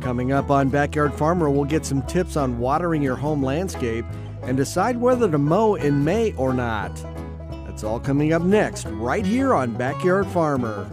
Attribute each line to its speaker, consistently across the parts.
Speaker 1: Coming up on Backyard Farmer, we'll get some tips on watering your home landscape and decide whether to mow in May or not. That's all coming up next, right here on Backyard Farmer.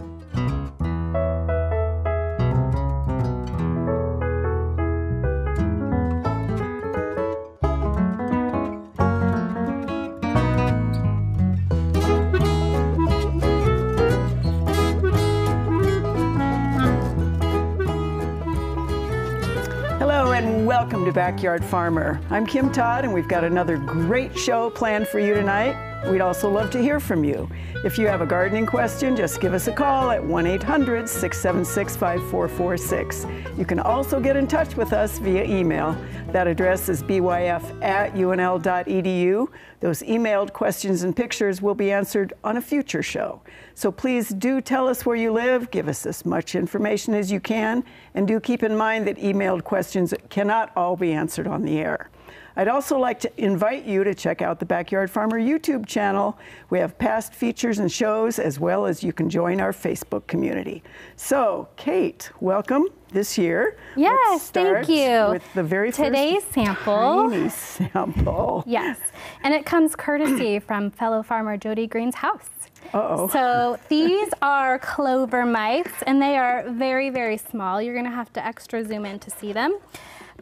Speaker 2: Backyard Farmer. I'm Kim Todd, and we've got another great show planned for you tonight. We'd also love to hear from you. If you have a gardening question, just give us a call at 1 800 676 5446. You can also get in touch with us via email. That address is byf at unl.edu. Those emailed questions and pictures will be answered on a future show. So please do tell us where you live, give us as much information as you can, and do keep in mind that emailed questions cannot all be answered on the air. I'd also like to invite you to check out the Backyard Farmer YouTube channel. We have past features and shows, as well as you can join our Facebook community. So, Kate, welcome this year.
Speaker 3: Yes, thank you.
Speaker 2: With the very
Speaker 3: Today's sample.
Speaker 2: Tiny sample.
Speaker 3: Yes, and it comes courtesy from fellow farmer Jody Green's house.
Speaker 2: Uh-oh.
Speaker 3: So these are clover mites, and they are very, very small. You're going to have to extra zoom in to see them.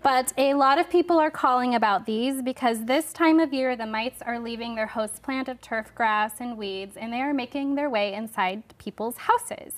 Speaker 3: But a lot of people are calling about these because this time of year the mites are leaving their host plant of turf grass and weeds and they are making their way inside people's houses.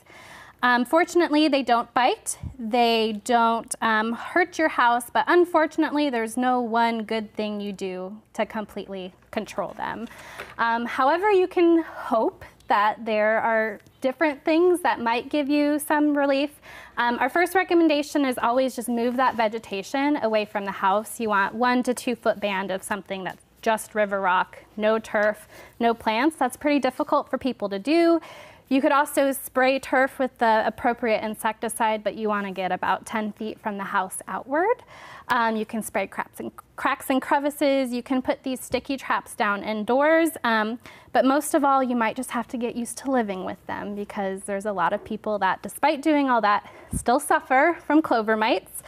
Speaker 3: Um, fortunately, they don't bite, they don't um, hurt your house, but unfortunately, there's no one good thing you do to completely control them. Um, however, you can hope that there are different things that might give you some relief. Um, our first recommendation is always just move that vegetation away from the house. You want one to two foot band of something that's just river rock, no turf, no plants. That's pretty difficult for people to do. You could also spray turf with the appropriate insecticide, but you want to get about 10 feet from the house outward. Um, you can spray cracks and, cracks and crevices. You can put these sticky traps down indoors. Um, but most of all, you might just have to get used to living with them because there's a lot of people that, despite doing all that, still suffer from clover mites.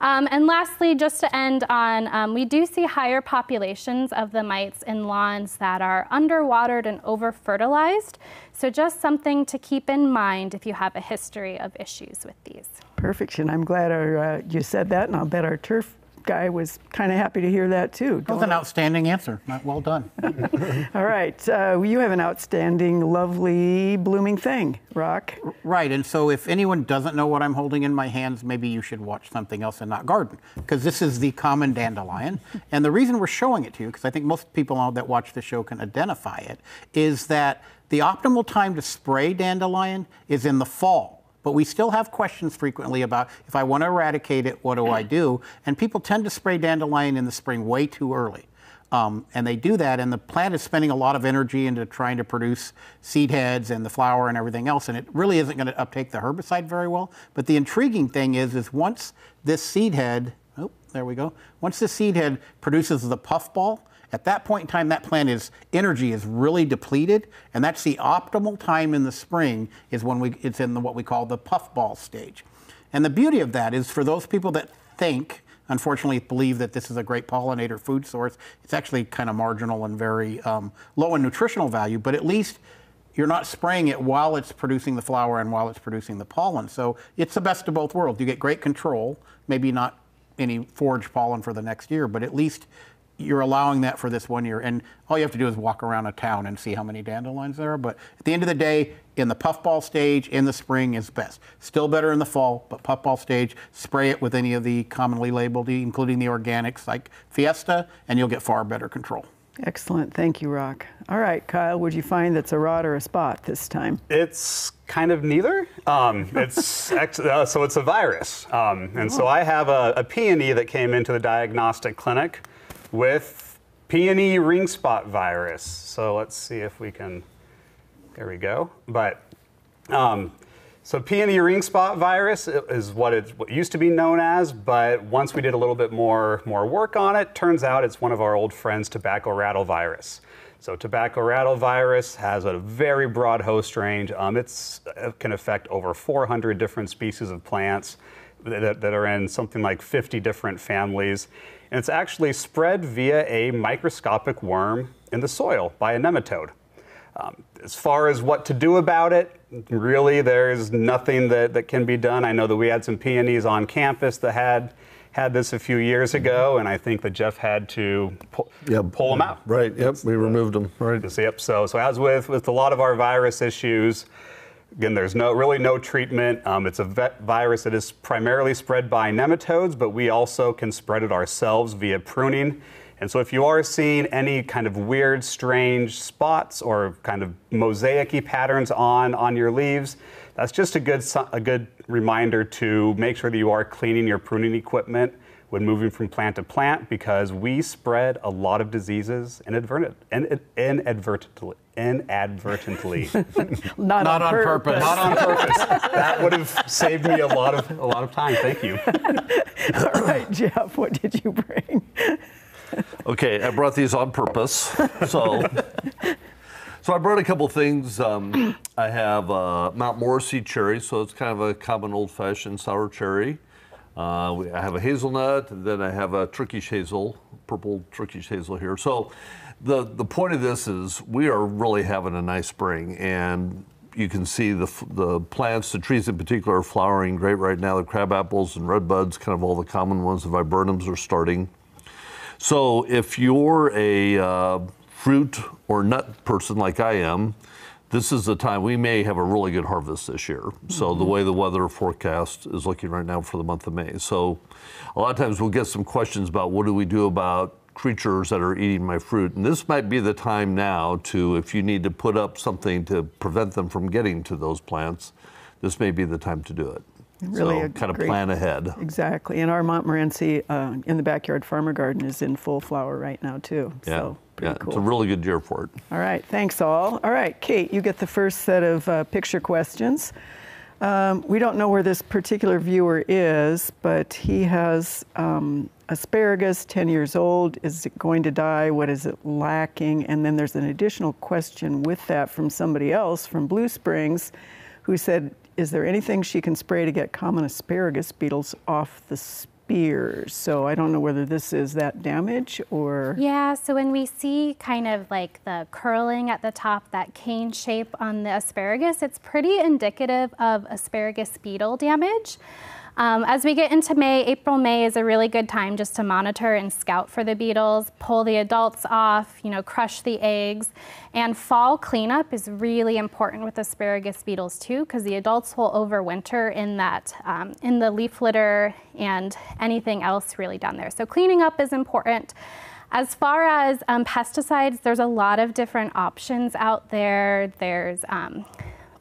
Speaker 3: Um, and lastly, just to end on, um, we do see higher populations of the mites in lawns that are underwatered and over fertilized. So just something to keep in mind if you have a history of issues with these.
Speaker 2: Perfect, and I'm glad our, uh, you said that, and I'll bet our turf guy was kind of happy to hear that too.
Speaker 4: That was an outstanding answer. Well done.
Speaker 2: All right. Uh, you have an outstanding, lovely, blooming thing, Rock.
Speaker 4: Right. And so if anyone doesn't know what I'm holding in my hands, maybe you should watch something else and not garden because this is the common dandelion. and the reason we're showing it to you, because I think most people that watch the show can identify it, is that the optimal time to spray dandelion is in the fall but we still have questions frequently about if I want to eradicate it, what do I do? And people tend to spray dandelion in the spring way too early. Um, and they do that, and the plant is spending a lot of energy into trying to produce seed heads and the flower and everything else, and it really isn't going to uptake the herbicide very well. But the intriguing thing is, is once this seed head, oh, there we go, once this seed head produces the puffball, at that point in time, that plant is energy is really depleted, and that's the optimal time in the spring is when we it's in the, what we call the puffball stage. And the beauty of that is for those people that think, unfortunately, believe that this is a great pollinator food source, it's actually kind of marginal and very um, low in nutritional value, but at least you're not spraying it while it's producing the flower and while it's producing the pollen. So it's the best of both worlds. You get great control, maybe not any forage pollen for the next year, but at least you're allowing that for this one year. And all you have to do is walk around a town and see how many dandelions there are. But at the end of the day, in the puffball stage in the spring is best. Still better in the fall, but puffball stage, spray it with any of the commonly labeled, including the organics like Fiesta, and you'll get far better control.
Speaker 2: Excellent. Thank you, Rock. All right, Kyle, would you find that's a rod or a spot this time?
Speaker 5: It's kind of neither. Um, it's uh, so it's a virus. Um, and oh. so I have a, a peony that came into the diagnostic clinic with peony ring spot virus. So let's see if we can, there we go. But um, so peony ring spot virus is what it what used to be known as, but once we did a little bit more, more work on it, turns out it's one of our old friends, tobacco rattle virus. So tobacco rattle virus has a very broad host range. Um, it can affect over 400 different species of plants. That, that are in something like 50 different families. And it's actually spread via a microscopic worm in the soil by a nematode. Um, as far as what to do about it, really there's nothing that, that can be done. I know that we had some peonies on campus that had had this a few years ago, and I think that Jeff had to pull,
Speaker 6: Yep.
Speaker 5: pull them out.
Speaker 6: Right. Yep. We removed them. Right.
Speaker 5: Yep. So, so as with with a lot of our virus issues, again, there's no really no treatment. Um, it's a virus that is primarily spread by nematodes, but we also can spread it ourselves via pruning. And so, if you are seeing any kind of weird, strange spots or kind of mosaicy patterns on on your leaves, that's just a good a good reminder to make sure that you are cleaning your pruning equipment when moving from plant to plant because we spread a lot of diseases inadvertent, inadvertently. Inadvertently.
Speaker 2: Not,
Speaker 4: Not on purpose.
Speaker 5: Not on purpose. that would have saved me a lot of a lot of time. Thank you.
Speaker 2: All right, Jeff, what did you bring?
Speaker 6: Okay, I brought these on purpose. So, so I brought a couple things. Um, I have uh, Montmorency cherry, so it's kind of a common old-fashioned sour cherry. Uh, we, I have a hazelnut, and then I have a Turkish hazel, purple Turkish hazel here. So, the the point of this is we are really having a nice spring, and you can see the the plants, the trees in particular, are flowering great right now. The crab apples and red buds, kind of all the common ones. The viburnums are starting. So if you're a uh, fruit or nut person like I am, this is the time we may have a really good harvest this year. So the way the weather forecast is looking right now for the month of May. So a lot of times we'll get some questions about what do we do about creatures that are eating my fruit. And this might be the time now to, if you need to put up something to prevent them from getting to those plants, this may be the time to do it.
Speaker 2: Really
Speaker 6: so kind of
Speaker 2: great-
Speaker 6: plan ahead.
Speaker 2: Exactly. And our Montmorency uh, in the backyard farmer garden is in full flower right now, too.
Speaker 6: Yeah,
Speaker 2: So
Speaker 6: yeah,
Speaker 2: cool.
Speaker 6: it's a really good year for it.
Speaker 2: All right, thanks all. All right, Kate, you get the first set of uh, picture questions. Um, we don't know where this particular viewer is, but he has um, asparagus, 10 years old. Is it going to die? What is it lacking? And then there's an additional question with that from somebody else from Blue Springs who said, Is there anything she can spray to get common asparagus beetles off the spears? So I don't know whether this is that damage or.
Speaker 3: Yeah, so when we see kind of like the curling at the top, that cane shape on the asparagus, it's pretty indicative of asparagus beetle damage. Um, as we get into May, April, May is a really good time just to monitor and scout for the beetles, pull the adults off, you know, crush the eggs. And fall cleanup is really important with asparagus beetles too, because the adults will overwinter in that, um, in the leaf litter and anything else really down there. So cleaning up is important. As far as um, pesticides, there's a lot of different options out there. There's um,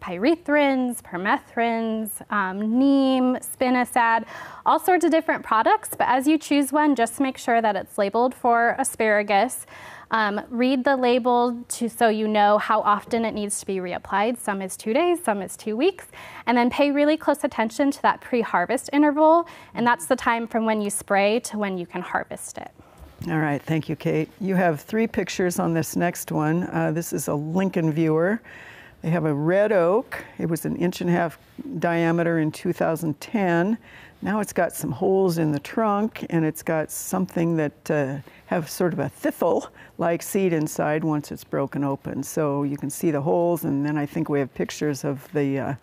Speaker 3: pyrethrins, permethrins, um, neem, spinosad, all sorts of different products. But as you choose one, just make sure that it's labeled for asparagus. Um, read the label to, so you know how often it needs to be reapplied. Some is two days, some is two weeks. And then pay really close attention to that pre harvest interval. And that's the time from when you spray to when you can harvest it.
Speaker 2: All right, thank you, Kate. You have three pictures on this next one. Uh, this is a Lincoln viewer. They have a red oak. It was an inch and a half diameter in 2010. Now it's got some holes in the trunk, and it's got something that uh, have sort of a thistle-like seed inside once it's broken open. So you can see the holes, and then I think we have pictures of the uh,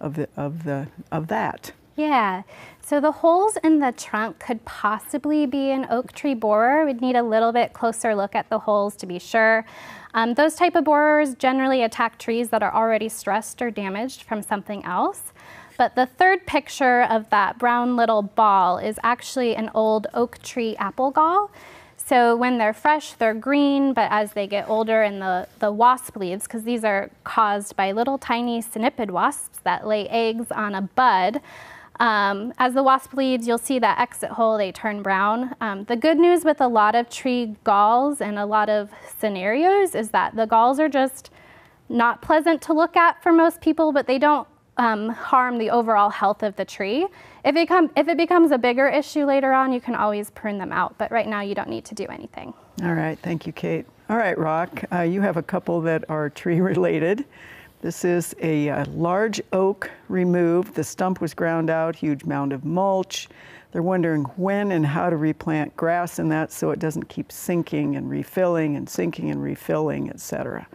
Speaker 2: of the of the of that.
Speaker 3: Yeah, so the holes in the trunk could possibly be an oak tree borer. We'd need a little bit closer look at the holes to be sure. Um, those type of borers generally attack trees that are already stressed or damaged from something else. But the third picture of that brown little ball is actually an old oak tree apple gall. So when they're fresh, they're green, but as they get older and the, the wasp leaves, because these are caused by little tiny cynipid wasps that lay eggs on a bud, um, as the wasp leaves, you'll see that exit hole, they turn brown. Um, the good news with a lot of tree galls and a lot of scenarios is that the galls are just not pleasant to look at for most people, but they don't um, harm the overall health of the tree. If it, come, if it becomes a bigger issue later on, you can always prune them out, but right now you don't need to do anything.
Speaker 2: All right, thank you, Kate. All right, Rock, uh, you have a couple that are tree related. This is a, uh large oak removed. The stump was ground out, huge mound of mulch. They're wondering when and how to replant grass in that so it doesn't keep sinking and refilling and sinking and refilling, et cetera.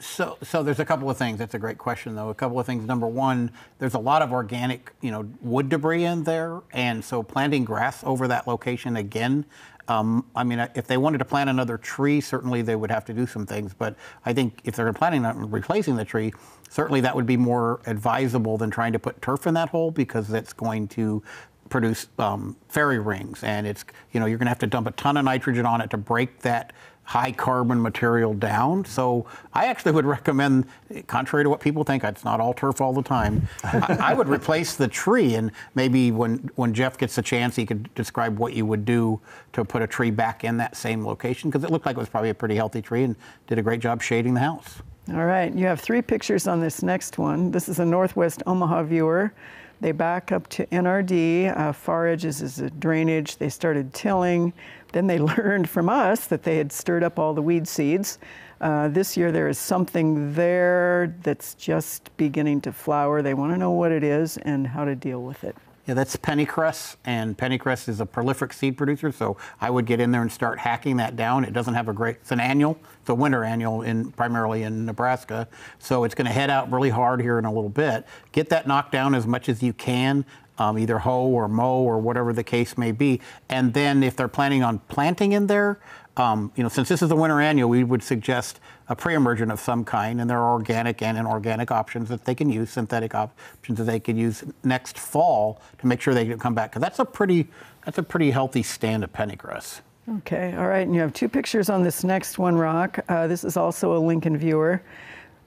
Speaker 4: So, so there's a couple of things. That's a great question, though. A couple of things. Number one, there's a lot of organic, you know, wood debris in there, and so planting grass over that location again. Um, I mean, if they wanted to plant another tree, certainly they would have to do some things. But I think if they're planning on replacing the tree, certainly that would be more advisable than trying to put turf in that hole because it's going to produce um, fairy rings, and it's you know you're going to have to dump a ton of nitrogen on it to break that high carbon material down. So I actually would recommend, contrary to what people think, it's not all turf all the time. I, I, would replace the tree, and maybe when when Jeff gets a chance, he could describe what you would do to put a tree back in that same location because it looked like it was probably a pretty healthy tree and did a great job shading the house.
Speaker 2: All right, you have three pictures on this next one. This is a Northwest Omaha viewer. They back up to NRD. Uh, far edges is a drainage. They started tilling. Then they learned from us that they had stirred up all the weed seeds. Uh, this year there is something there that's just beginning to flower. They want to know what it is and how to deal with it.
Speaker 4: Yeah, that's pennycress, and pennycress is a prolific seed producer. So I would get in there and start hacking that down. It doesn't have a great. It's an annual. It's a winter annual in primarily in Nebraska. So it's going to head out really hard here in a little bit. Get that knocked down as much as you can. Um, either hoe or mow or whatever the case may be. And then if they're planning on planting in there, um, you know, since this is a winter annual, we would suggest a pre-emergent of some kind, and there are organic and inorganic options that they can use, synthetic options that they can use next fall to make sure they can come back. Because that's a pretty, that's a pretty healthy stand of pennycress.
Speaker 2: Okay, all right, and you have two pictures on this next one, Rock. Uh, this is also a Lincoln viewer.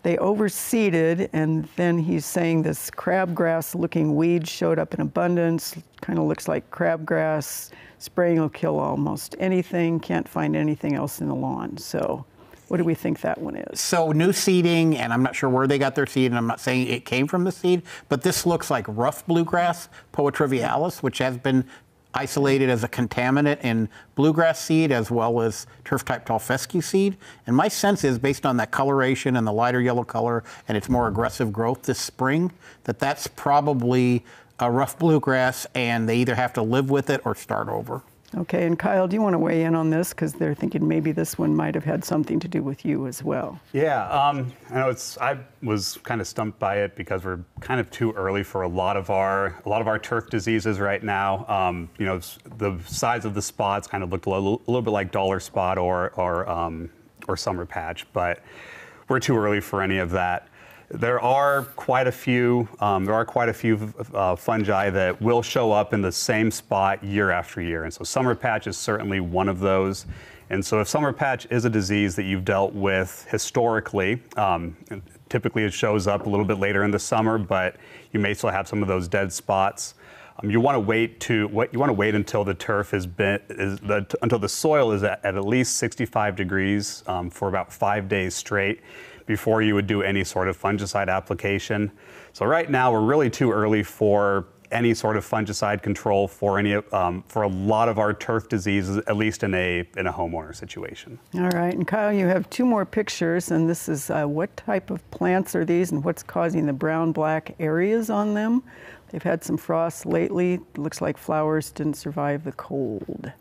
Speaker 2: They overseeded, and then he's saying this crabgrass-looking weed showed up in abundance. Kind of looks like crabgrass spraying will kill almost anything, can't find anything else in the lawn. So what do we think that one is?
Speaker 4: So new seeding, and I'm not sure where they got their seed, and I'm not saying it came from the seed, but this looks like rough bluegrass, Poa trivialis, which has been isolated as a contaminant in bluegrass seed as well as turf type tall fescue seed. And my sense is based on that coloration and the lighter yellow color and its more aggressive growth this spring, that that's probably a rough bluegrass, and they either have to live with it or start over.
Speaker 2: Okay, and Kyle, do you want to weigh in on this? Because they're thinking maybe this one might have had something to do with you as well.
Speaker 5: Yeah, um, I know it's. I was kind of stumped by it because we're kind of too early for a lot of our a lot of our turf diseases right now. Um, you know, the size of the spots kind of looked a little, a little bit like dollar spot or or um, or summer patch, but we're too early for any of that. There are quite a few. Um, there are quite a few uh, fungi that will show up in the same spot year after year, and so summer patch is certainly one of those. And so, if summer patch is a disease that you've dealt with historically, um, typically it shows up a little bit later in the summer, but you may still have some of those dead spots. Um, you want to wait to what you want to wait until the turf has been is the, until the soil is at, at, least 65 degrees um, for about five days straight before you would do any sort of fungicide application. So right now we're really too early for any sort of fungicide control for any um, for a lot of our turf diseases, at least in a in a homeowner situation.
Speaker 2: All right, and Kyle, you have two more pictures, and this is uh, what type of plants are these, and what's causing the brown-black areas on them? They've had some frost lately. Looks like flowers didn't survive the cold.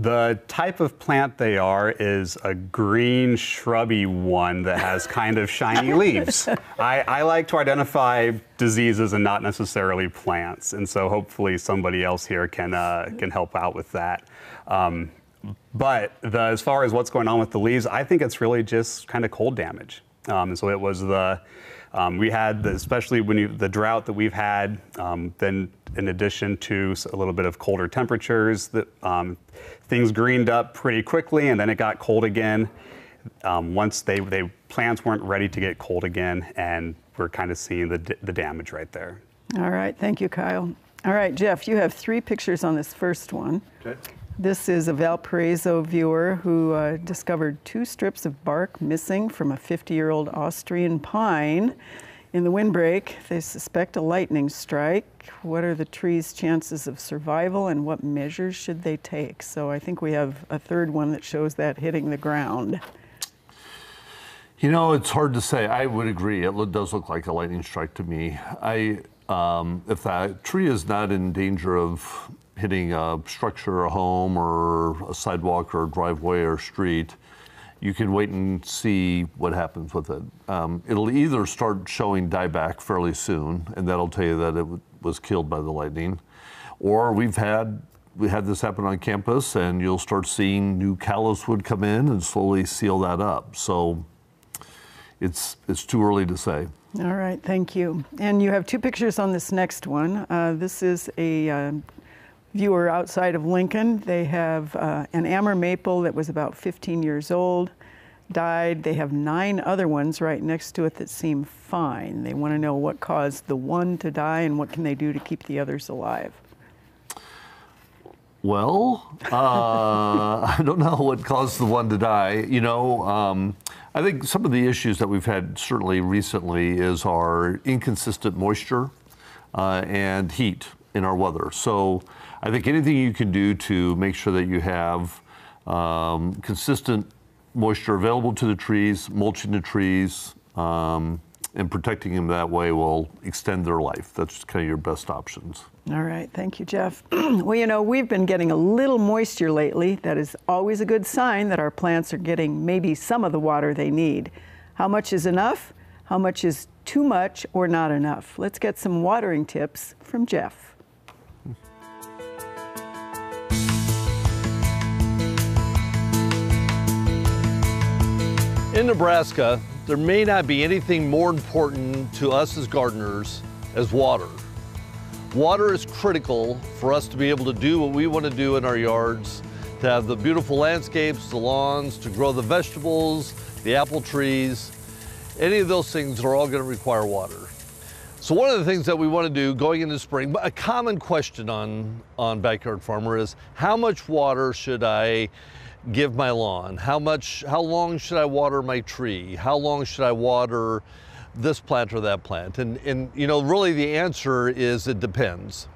Speaker 5: The type of plant they are is a green shrubby one that has kind of shiny leaves. I, I, like to identify diseases and not necessarily plants, and so hopefully somebody else here can uh, can help out with that. Um, but the, as far as what's going on with the leaves, I think it's really just kind of cold damage. Um, and so it was the um, we had, the, especially when you, the drought that we've had, um, then in addition to a little bit of colder temperatures, that um, things greened up pretty quickly, and then it got cold again. Um, once they, they plants weren't ready to get cold again, and we're kind of seeing the, the damage right there.
Speaker 2: All right, thank you, Kyle. All right, Jeff, you have three pictures on this first one. Okay. This is a Valparaiso viewer who uh, discovered two strips of bark missing from a 50 year old Austrian pine in the windbreak. They suspect a lightning strike. What are the tree's chances of survival and what measures should they take? So I think we have a third one that shows that hitting the ground.
Speaker 6: You know, it's hard to say. I would agree. It does look like a lightning strike to me. I, um, if that tree is not in danger of hitting a structure, a home, or a sidewalk, or a driveway, or street, you can wait and see what happens with it. Um, it'll either start showing dieback fairly soon, and that'll tell you that it was killed by the lightning, or we've had we had this happen on campus, and you'll start seeing new callus wood come in and slowly seal that up. So it's it's too early to say.
Speaker 2: All right, thank you. And you have two pictures on this next one. Uh, this is a uh, viewer outside of Lincoln. They have uh, an Amur maple that was about 15 years old, died. They have nine other ones right next to it that seem fine. They want to know what caused the one to die and what can they do to keep the others alive.
Speaker 6: Well, uh, I don't know what caused the one to die. You know, um, I think some of the issues that we've had certainly recently is our inconsistent moisture uh, and heat in our weather. So I think anything you can do to make sure that you have um, consistent moisture available to the trees, mulching the trees, um, and protecting them that way will extend their life. That's kind of your best options.
Speaker 2: All right, thank you, Jeff. well, you know, we've been getting a little moisture lately. That is always a good sign that our plants are getting maybe some of the water they need. How much is enough? How much is too much or not enough? Let's get some watering tips from Jeff.
Speaker 6: In Nebraska, there may not be anything more important to us as gardeners as water. Water is critical for us to be able to do what we want to do in our yards, to have the beautiful landscapes, the lawns, to grow the vegetables, the apple trees. Any of those things are all going to require water. So one of the things that we want to do going into spring, a common question on, on Backyard Farmer is how much water should I give my lawn? How much, how long should I water my tree? How long should I water this plant or that plant? And, and you know, really the answer is it depends.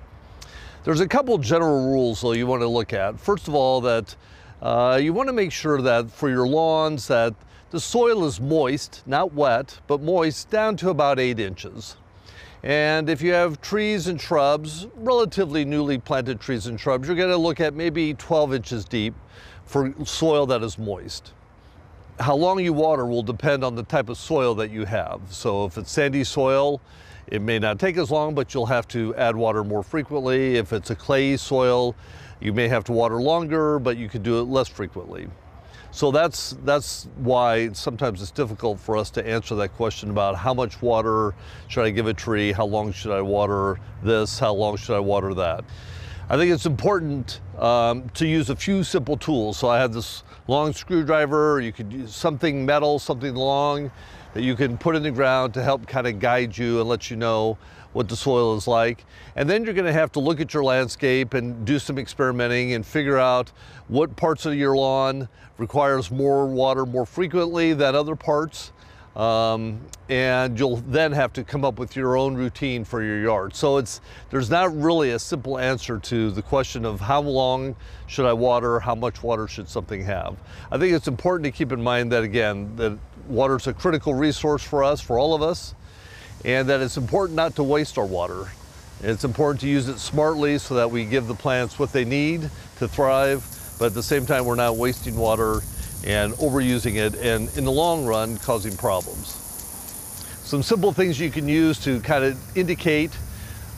Speaker 6: There's a couple general rules though you want to look at. First of all, that uh, you want to make sure that for your lawns that the soil is moist, not wet, but moist down to about eight inches. And if you have trees and shrubs, relatively newly planted trees and shrubs, you're going to look at maybe 12 inches deep for soil that is moist. How long you water will depend on the type of soil that you have. So if it's sandy soil, it may not take as long, but you'll have to add water more frequently. If it's a clayey soil, you may have to water longer, but you could do it less frequently. So that's that's why sometimes it's difficult for us to answer that question about how much water should I give a tree, how long should I water this, how long should I water that. I think it's important um, to use a few simple tools. So I have this long screwdriver, you could use something metal, something long that you can put in the ground to help kind of guide you and let you know what the soil is like. And then you're gonna have to look at your landscape and do some experimenting and figure out what parts of your lawn requires more water more frequently than other parts. Um, and you'll then have to come up with your own routine for your yard. So it's there's not really a simple answer to the question of how long should I water, how much water should something have. I think it's important to keep in mind that again that water is a critical resource for us, for all of us, and that it's important not to waste our water. It's important to use it smartly so that we give the plants what they need to thrive, but at the same time we're not wasting water and overusing it and in the long run causing problems. Some simple things you can use to kind of indicate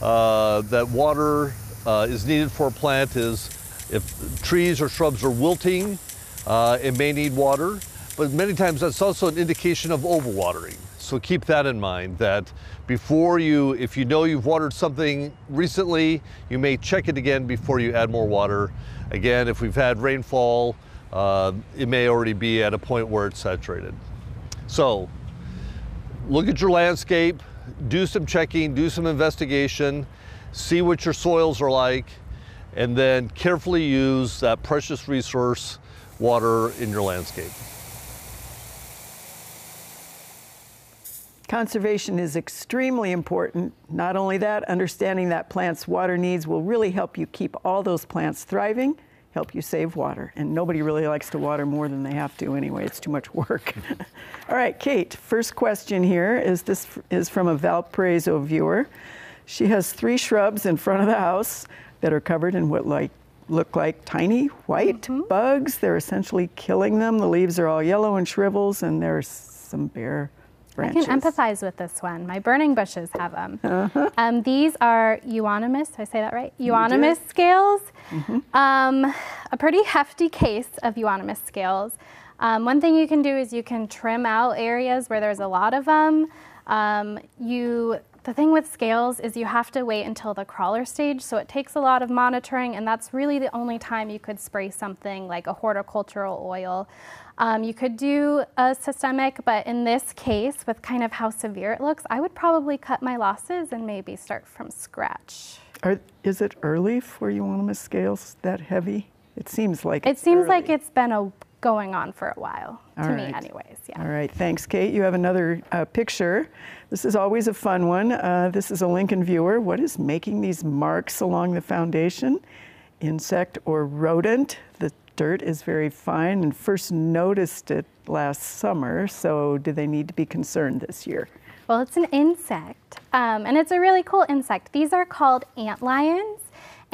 Speaker 6: uh, that water uh, is needed for a plant is if trees or shrubs are wilting, uh, it may need water, but many times that's also an indication of overwatering. So keep that in mind that before you, if you know you've watered something recently, you may check it again before you add more water. Again, if we've had rainfall, uh, it may already be at a point where it's saturated. So look at your landscape, do some checking, do some investigation, see what your soils are like, and then carefully use that precious resource, water, in your landscape.
Speaker 2: Conservation is extremely important. Not only that, understanding that plant's water needs will really help you keep all those plants thriving help you save water. And nobody really likes to water more than they have to anyway. It's too much work. All right, Kate, first question here is this is from a Valparaiso viewer. She has three shrubs in front of the house that are covered in what like look like tiny white
Speaker 3: Mm-hmm.
Speaker 2: bugs. They're essentially killing them. The leaves are all yellow and shrivels, and there's some bare
Speaker 3: I can empathize with this one. My burning bushes have them. Um, these are euonymus, did I say that right? Euonymus scales. Um, a pretty hefty case of euonymus scales. Um, one thing you can do is you can trim out areas where there's a lot of them. Um, you, the thing with scales is you have to wait until the crawler stage, so it takes a lot of monitoring, and that's really the only time you could spray something like a horticultural oil. Um, you could do a systemic, but in this case, with kind of how severe it looks, I would probably cut my losses and maybe start from scratch.
Speaker 2: Are, is it early for euonymus scales that heavy? It seems like
Speaker 3: It seems like it's been a, going on for a while, to
Speaker 2: All
Speaker 3: me, anyways. Yeah.
Speaker 2: All right, thanks, Kate. You have another uh, picture. This is always a fun one. Uh, this is a Lincoln viewer. What is making these marks along the foundation? Insect or rodent? The dirt is very fine and first noticed it last summer, so do they need to be concerned this year?
Speaker 3: Well, it's an insect, um, and it's a really cool insect. These are called ant lions.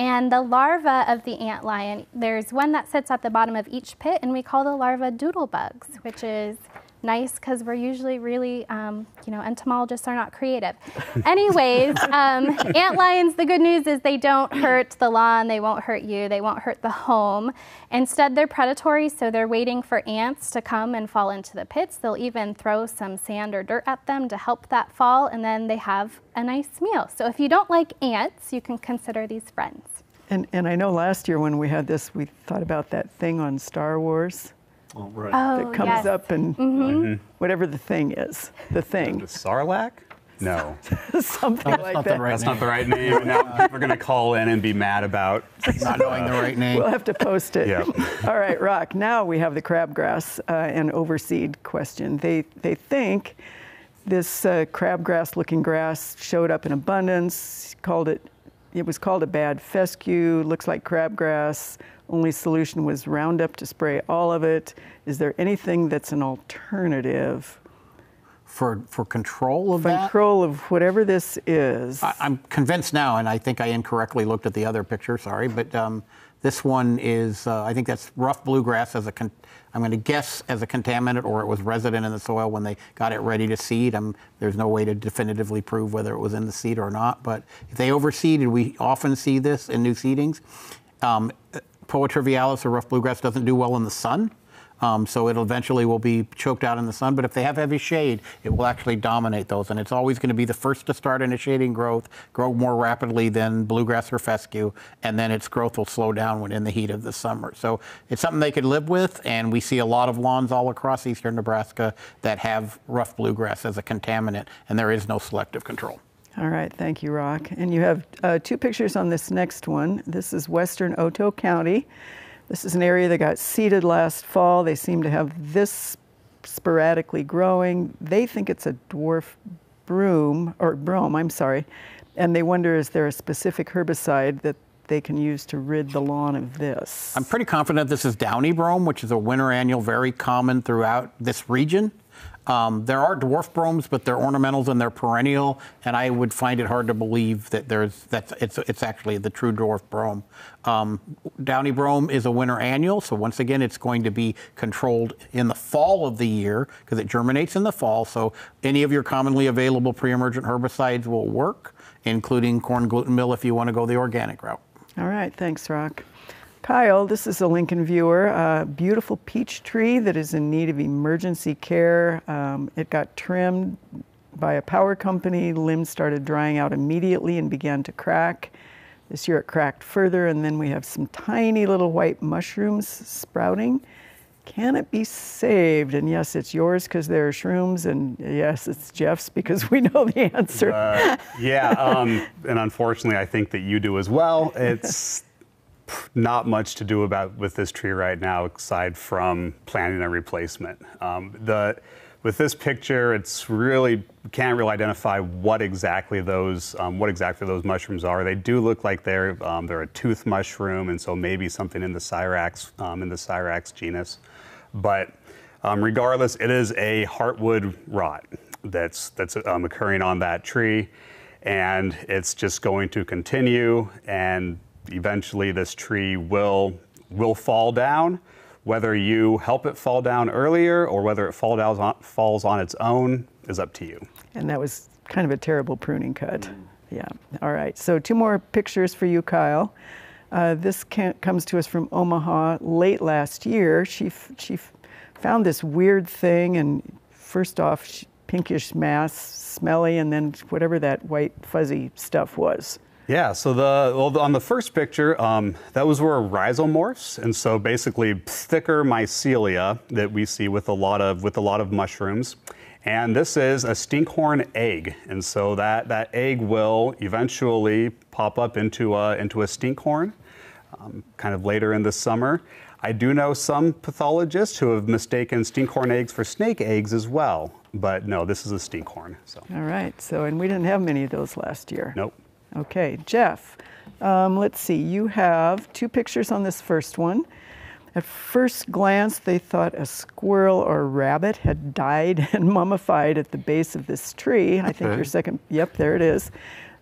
Speaker 3: And the larva of the ant lion, there's one that sits at the bottom of each pit, and we call the larva doodle bugs, which is nice because we're usually really, um, you know, entomologists are not creative. Anyways, um, ant lions, the good news is they don't hurt the lawn, they won't hurt you, they won't hurt the home. Instead, they're predatory, so they're waiting for ants to come and fall into the pits. They'll even throw some sand or dirt at them to help that fall, and then they have a nice meal. So if you don't like ants, you can consider these friends.
Speaker 2: And, and I know last year when we had this, we thought about that thing on Star Wars
Speaker 6: Oh, right.
Speaker 3: Oh,
Speaker 2: that comes
Speaker 3: yes.
Speaker 2: up and whatever the thing is, the thing,
Speaker 5: The Sarlacc? No,
Speaker 2: something
Speaker 4: That's
Speaker 2: like
Speaker 4: not
Speaker 2: that.
Speaker 4: the right
Speaker 5: that's
Speaker 4: name.
Speaker 5: not the right name. Now people are going to call in and be mad about.
Speaker 4: Not knowing the right name.
Speaker 2: We'll have to post it.
Speaker 5: Yeah.
Speaker 2: All right, Rock. Now we have the crabgrass uh, and overseed question. They they think this uh, crabgrass-looking grass showed up in abundance. Called it. It was called a bad fescue. Looks like crabgrass. Only solution was Roundup to spray all of it. Is there anything that's an alternative
Speaker 4: For, for control of
Speaker 2: for
Speaker 4: that?
Speaker 2: control of whatever this is?
Speaker 4: I- I'm convinced now, and I think I incorrectly looked at the other picture, sorry, but um, this one is, uh, I think that's rough bluegrass as a, con- I'm going to guess as a contaminant or it was resident in the soil when they got it ready to seed. Um, there's no way to definitively prove whether it was in the seed or not, but if they overseeded, we often see this in new seedings. Um, Poa trivialis or rough bluegrass doesn't do well in the sun. Um, so it eventually will be choked out in the sun. But if they have heavy shade, it will actually dominate those. And it's always going to be the first to start initiating growth, grow more rapidly than bluegrass or fescue, and then its growth will slow down when in the heat of the summer. So it's something they could live with. And we see a lot of lawns all across eastern Nebraska that have rough bluegrass as a contaminant, and there is no selective control.
Speaker 2: All right, thank you, Rock. And you have uh, two pictures on this next one. This is western Otoe County. This is an area that got seeded last fall. They seem to have this sporadically growing. They think it's a dwarf broom, or brome, I'm sorry. And they wonder is there a specific herbicide that they can use to rid the lawn of this?
Speaker 4: I'm pretty confident this is downy brome, which is a winter annual, very common throughout this region. Um, there are dwarf bromes, but they're ornamentals and they're perennial, and I would find it hard to believe that there's that's it's it's actually the true dwarf brome. Um, downy brome is a winter annual, so once again, it's going to be controlled in the fall of the year because it germinates in the fall. So any of your commonly available pre-emergent herbicides will work, including corn gluten mill if you want to go the organic route.
Speaker 2: All right, thanks, Rock. Kyle, this is a Lincoln viewer. A beautiful peach tree that is in need of emergency care. Um, it got trimmed by a power company. Limbs started drying out immediately and began to crack. This year it cracked further, and then we have some tiny little white mushrooms sprouting. Can it be saved? And yes, it's yours because there are shrooms, and yes, it's Jeff's because we know the answer.
Speaker 5: Uh, yeah, um, and unfortunately, I think that you do as well. It's not much to do about with this tree right now, aside from planning a replacement. Um, the with this picture, it's really can't really identify what exactly those um, what exactly those mushrooms are. They do look like they're um, they're a tooth mushroom, and so maybe something in the Cyrax um, in the Cyrax genus. But um, regardless, it is a heartwood rot that's that's um, occurring on that tree, and it's just going to continue, and eventually this tree will will fall down whether you help it fall down earlier or whether it fall down on, falls on its own is up to you.
Speaker 2: And that was kind of a terrible pruning cut. Mm. Yeah. All right. So two more pictures for you, Kyle. Uh, this comes to us from Omaha late last year. She she found this weird thing, and first off, she, pinkish mass, smelly, and then whatever that white fuzzy stuff was.
Speaker 5: Yeah, so the well, on the first picture, um, that was where rhizomorphs, and so basically thicker mycelia that we see with a lot of with a lot of mushrooms. And this is a stinkhorn egg, and so that, that egg will eventually pop up into a, into a stinkhorn um, kind of later in the summer. I do know some pathologists who have mistaken stinkhorn eggs for snake eggs as well, but no, this is a stinkhorn. So.
Speaker 2: All right, so and we didn't have many of those last year.
Speaker 5: Nope.
Speaker 2: Okay, Jeff, um, let's see, you have two pictures on this first one. At first glance, they thought a squirrel or rabbit had died and mummified at the base of this tree. I think your second, yep, there it is.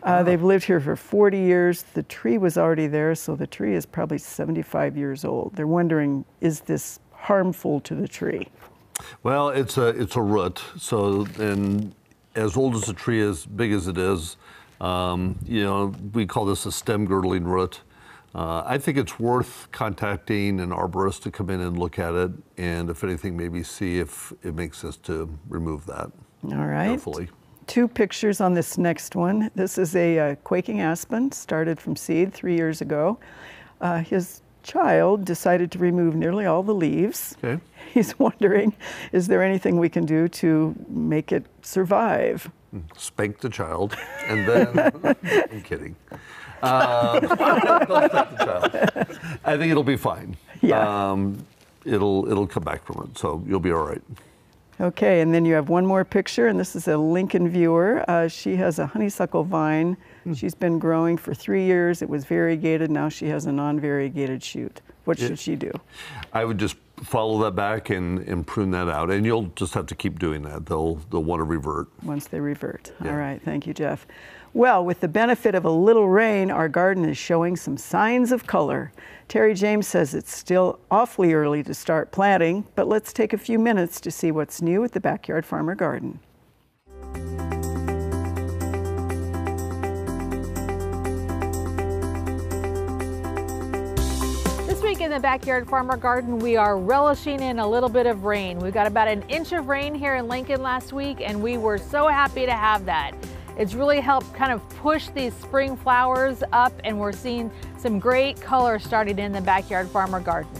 Speaker 2: Uh, They've lived here for 40 years. The tree was already there, so the tree is probably 75 years old. They're wondering, is this harmful to the tree?
Speaker 6: Well, it's a it's a root. So, and as old as the tree is, big as it is, um, you know, we call this a stem girdling root. Uh, I think it's worth contacting an arborist to come in and look at it, and if anything, maybe see if it makes sense to remove that.
Speaker 2: All right. Carefully. Two pictures on this next one. This is a uh, quaking aspen, started from seed three years ago. Uh, his child decided to remove nearly all the leaves.
Speaker 6: Okay.
Speaker 2: He's wondering, is there anything we can do to make it survive?
Speaker 6: Spank the child, and then I'm kidding. Uh, the. I think it'll be fine.
Speaker 2: Yeah.
Speaker 6: Um, it'll it'll come back from it, so you'll be all right.
Speaker 2: Okay, and then you have one more picture, and this is a Lincoln viewer. Uh, she has a honeysuckle vine. Hmm. She's been growing for three years. It was variegated. Now she has a non-variegated shoot. What should she do?
Speaker 6: I would just follow that back and, and prune that out, and you'll just have to keep doing that. They'll they'll want to revert.
Speaker 2: Once they revert. Yeah. All right. Thank you, Jeff. Well, with the benefit of a little rain, our garden is showing some signs of color. Terri James says it's still awfully early to start planting, but let's take a few minutes to see what's new at the Backyard Farmer Garden.
Speaker 7: This week in the Backyard Farmer Garden, we are relishing in a little bit of rain. We got about an inch of rain here in Lincoln last week, and we were so happy to have that. It's really helped kind of push these spring flowers up and we're seeing some great color starting in the backyard farmer garden.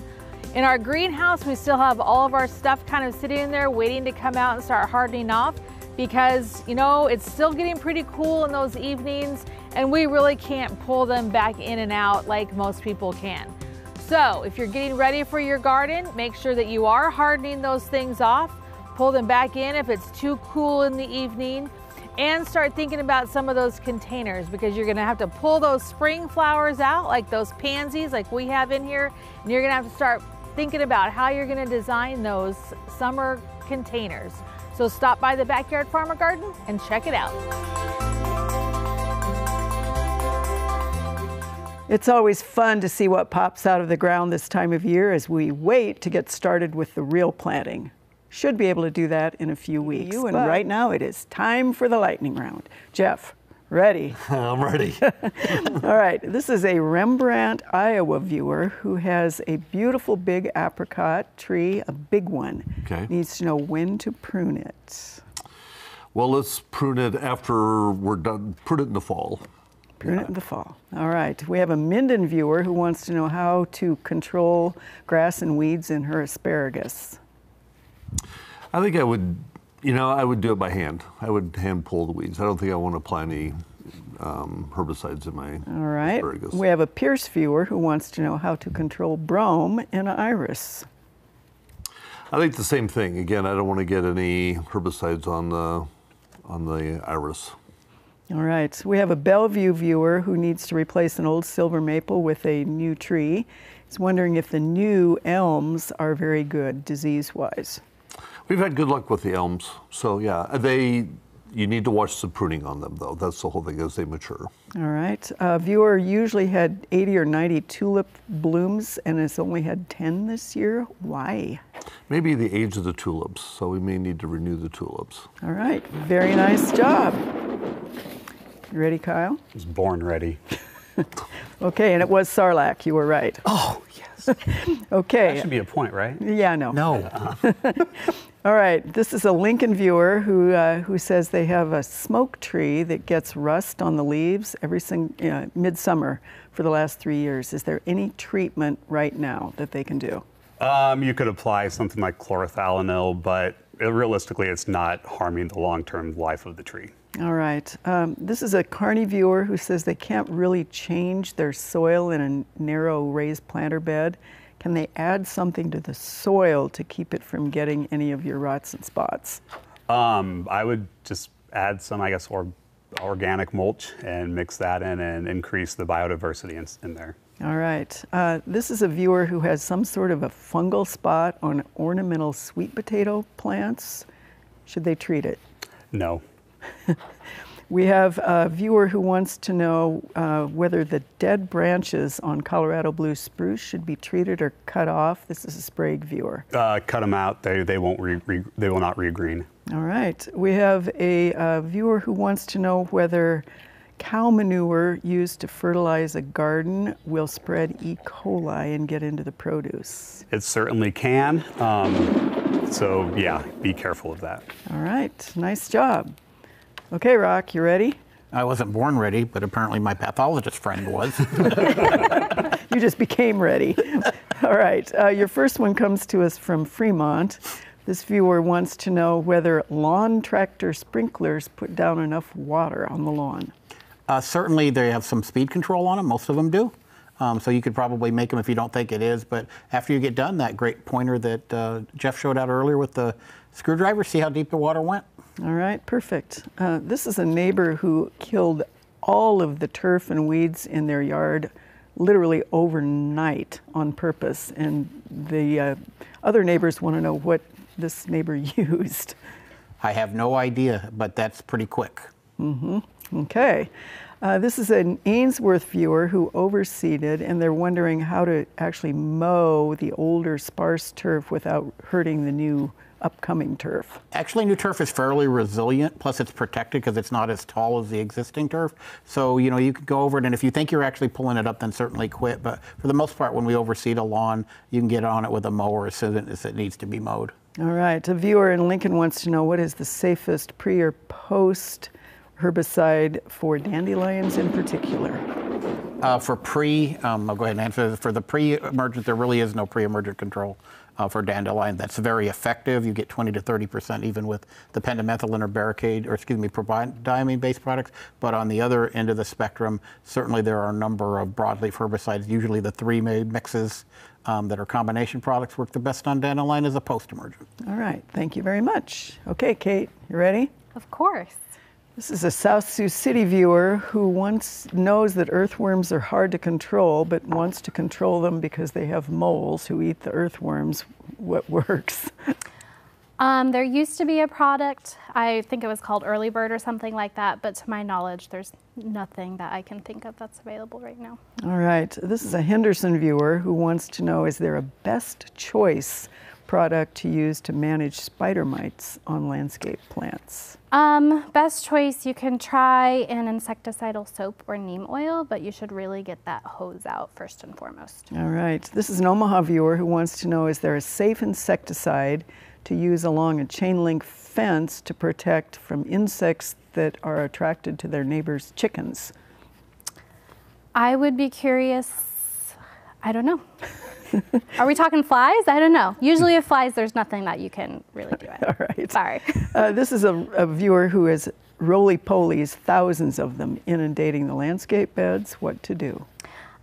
Speaker 7: In our greenhouse, we still have all of our stuff kind of sitting in there waiting to come out and start hardening off because, you know, it's still getting pretty cool in those evenings and we really can't pull them back in and out like most people can. So if you're getting ready for your garden, make sure that you are hardening those things off. Pull them back in if it's too cool in the evening and start thinking about some of those containers because you're gonna have to pull those spring flowers out like those pansies like we have in here and you're gonna have to start thinking about how you're gonna design those summer containers. So stop by the Backyard Farmer Garden and check it out.
Speaker 2: It's always fun to see what pops out of the ground this time of year as we wait to get started with the real planting. Should be able to do that in a few weeks. You, and right now it is time for the lightning round. Jeff, ready?
Speaker 6: I'm ready.
Speaker 2: All right, this is a Rembrandt, Iowa viewer who has a beautiful big apricot tree, a big one.
Speaker 6: Okay.
Speaker 2: Needs to know when to prune it.
Speaker 6: Well, let's prune it after we're done. Prune it in the fall.
Speaker 2: Prune yeah. it in the fall. All right. We have a Minden viewer who wants to know how to control grass and weeds in her asparagus.
Speaker 6: I think I would, you know, I would do it by hand. I would hand pull the weeds. I don't think I want to apply any um, herbicides in my
Speaker 2: All right.
Speaker 6: asparagus.
Speaker 2: We have a Pierce viewer who wants to know how to control brome in iris.
Speaker 6: I think the same thing. Again, I don't want to get any herbicides on the on the iris.
Speaker 2: All right. So We have a Bellevue viewer who needs to replace an old silver maple with a new tree. He's wondering if the new elms are very good disease wise.
Speaker 6: We've had good luck with the elms, so yeah, uh, they. You need to watch some pruning on them, though. That's the whole thing as they mature.
Speaker 2: All right. A viewer usually had 80 or 90 tulip blooms and has only had 10 this year. Why?
Speaker 6: Maybe the age of the tulips, so we may need to renew the tulips.
Speaker 2: All right. Very nice job. You ready, Kyle?
Speaker 5: I was born ready.
Speaker 2: Okay, and it was Sarlacc. You were right.
Speaker 5: Oh, yes.
Speaker 2: Okay.
Speaker 5: That should be a point, right?
Speaker 2: Yeah, no.
Speaker 4: No.
Speaker 2: All right, this is a Lincoln viewer who uh, who says they have a smoke tree that gets rust on the leaves every sing, uh, midsummer for the last three years. Is there any treatment right now that they can do?
Speaker 5: Um, you could apply something like chlorothalonil, but realistically, it's not harming the long-term life of the tree.
Speaker 2: All right, um, this is a Kearney viewer who says they can't really change their soil in a narrow raised planter bed. Can they add something to the soil to keep it from getting any of your rots and spots?
Speaker 5: Um, I would just add some, I guess, or, organic mulch and mix that in and increase the biodiversity in, in there.
Speaker 2: All right. Uh, this is a viewer who has some sort of a fungal spot on ornamental sweet potato plants. Should they treat it?
Speaker 5: No.
Speaker 2: We have a viewer who wants to know uh, whether the dead branches on Colorado blue spruce should be treated or cut off. This is a Sprague viewer.
Speaker 5: Uh, cut them out. They, they won't re, re, they will not regreen.
Speaker 2: All right. We have a uh, viewer who wants to know whether cow manure used to fertilize a garden will spread E. coli and get into the produce.
Speaker 5: It certainly can. Um, so yeah, be careful of that.
Speaker 2: All right. Nice job. Okay, Rock, you ready?
Speaker 4: I wasn't born ready, but apparently my pathologist friend was.
Speaker 2: You just became ready. All right. Uh, your first one comes to us from Fremont. This viewer wants to know whether lawn tractor sprinklers put down enough water on the lawn.
Speaker 4: Uh, certainly, they have some speed control on them. Most of them do. Um, so you could probably make them if you don't think it is. But after you get done, that great pointer that uh, Jeff showed out earlier with the screwdriver, see how deep the water went?
Speaker 2: All right, perfect. Uh, this is a neighbor who killed all of the turf and weeds in their yard literally overnight on purpose. And the uh, other neighbors want to know what this neighbor used.
Speaker 4: I have no idea, but that's pretty quick. Mm-hmm.
Speaker 2: Okay. Uh, this is an Ainsworth viewer who overseeded, and they're wondering how to actually mow the older sparse turf without hurting the new upcoming turf.
Speaker 4: Actually, new turf is fairly resilient. Plus, it's protected because it's not as tall as the existing turf. So, you know, you could go over it, and if you think you're actually pulling it up, then certainly quit. But for the most part, when we overseed a lawn, you can get on it with a mower as soon as it needs to be mowed.
Speaker 2: All right. A viewer in Lincoln wants to know what is the safest pre or post herbicide for dandelions in particular?
Speaker 4: Uh, for pre, um, I'll go ahead and answer. this. For the pre-emergent, there really is no pre-emergent control uh, for dandelion. That's very effective. You get 20 to 30 percent even with the pendimethalin or barricade, or excuse me, diamine-based products. But on the other end of the spectrum, certainly there are a number of broadleaf herbicides. Usually, the three made mixes um, that are combination products work the best on dandelion as a post-emergent.
Speaker 2: All right. Thank you very much. Okay, Kate, you ready?
Speaker 3: Of course.
Speaker 2: This is a South Sioux City viewer who once knows that earthworms are hard to control, but wants to control them because they have moles who eat the earthworms. What works?
Speaker 3: Um, there used to be a product, I think it was called Early Bird or something like that, but to my knowledge, there's nothing that I can think of that's available right now.
Speaker 2: All right. This is a Henderson viewer who wants to know is there a best choice product to use to manage spider mites on landscape plants?
Speaker 3: Um, best choice, you can try an insecticidal soap or neem oil, but you should really get that hose out first and foremost.
Speaker 2: All right. This is an Omaha viewer who wants to know is there a safe insecticide to use along a chain link fence to protect from insects that are attracted to their neighbors' chickens?
Speaker 3: I would be curious, I don't know. Are we talking flies? I don't know. Usually, with flies, there's nothing that you can really do. It.
Speaker 2: All right.
Speaker 3: Sorry.
Speaker 2: Uh, this is a, a viewer who has roly polies, thousands of them, inundating the landscape beds. What to do?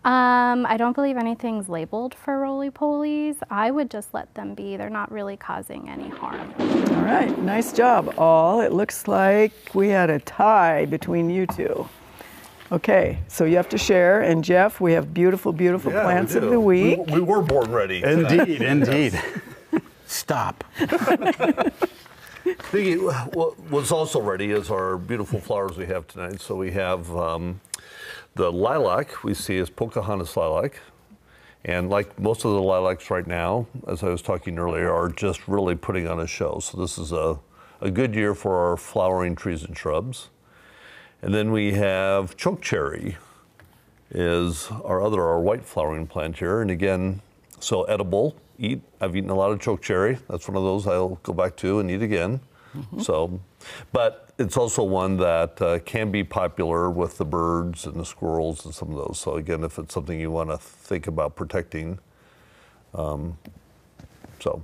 Speaker 3: Um, I don't believe anything's labeled for roly-polies. I would just let them be. They're not really causing any harm.
Speaker 2: All right, nice job, all. It looks like we had a tie between you two. Okay, so you have to share. And Jeff, we have beautiful, beautiful
Speaker 6: Yeah, we
Speaker 2: plants of the week.
Speaker 6: We, we were born ready.
Speaker 5: Indeed, indeed.
Speaker 4: Stop.
Speaker 6: Thinking, what- what's also ready is our beautiful flowers we have tonight. So we have um, the lilac we see is Pocahontas lilac. And like most of the lilacs right now, as I was talking earlier, are just really putting on a show. So this is a, a good year for our flowering trees and shrubs. And then we have chokecherry is our other, our white flowering plant here. And again, so edible, eat. I've eaten a lot of chokecherry. That's one of those I'll go back to and eat again. So, but it's also one that uh, can be popular with the birds and the squirrels and some of those. So again, if it's something you want to think about protecting, um, so.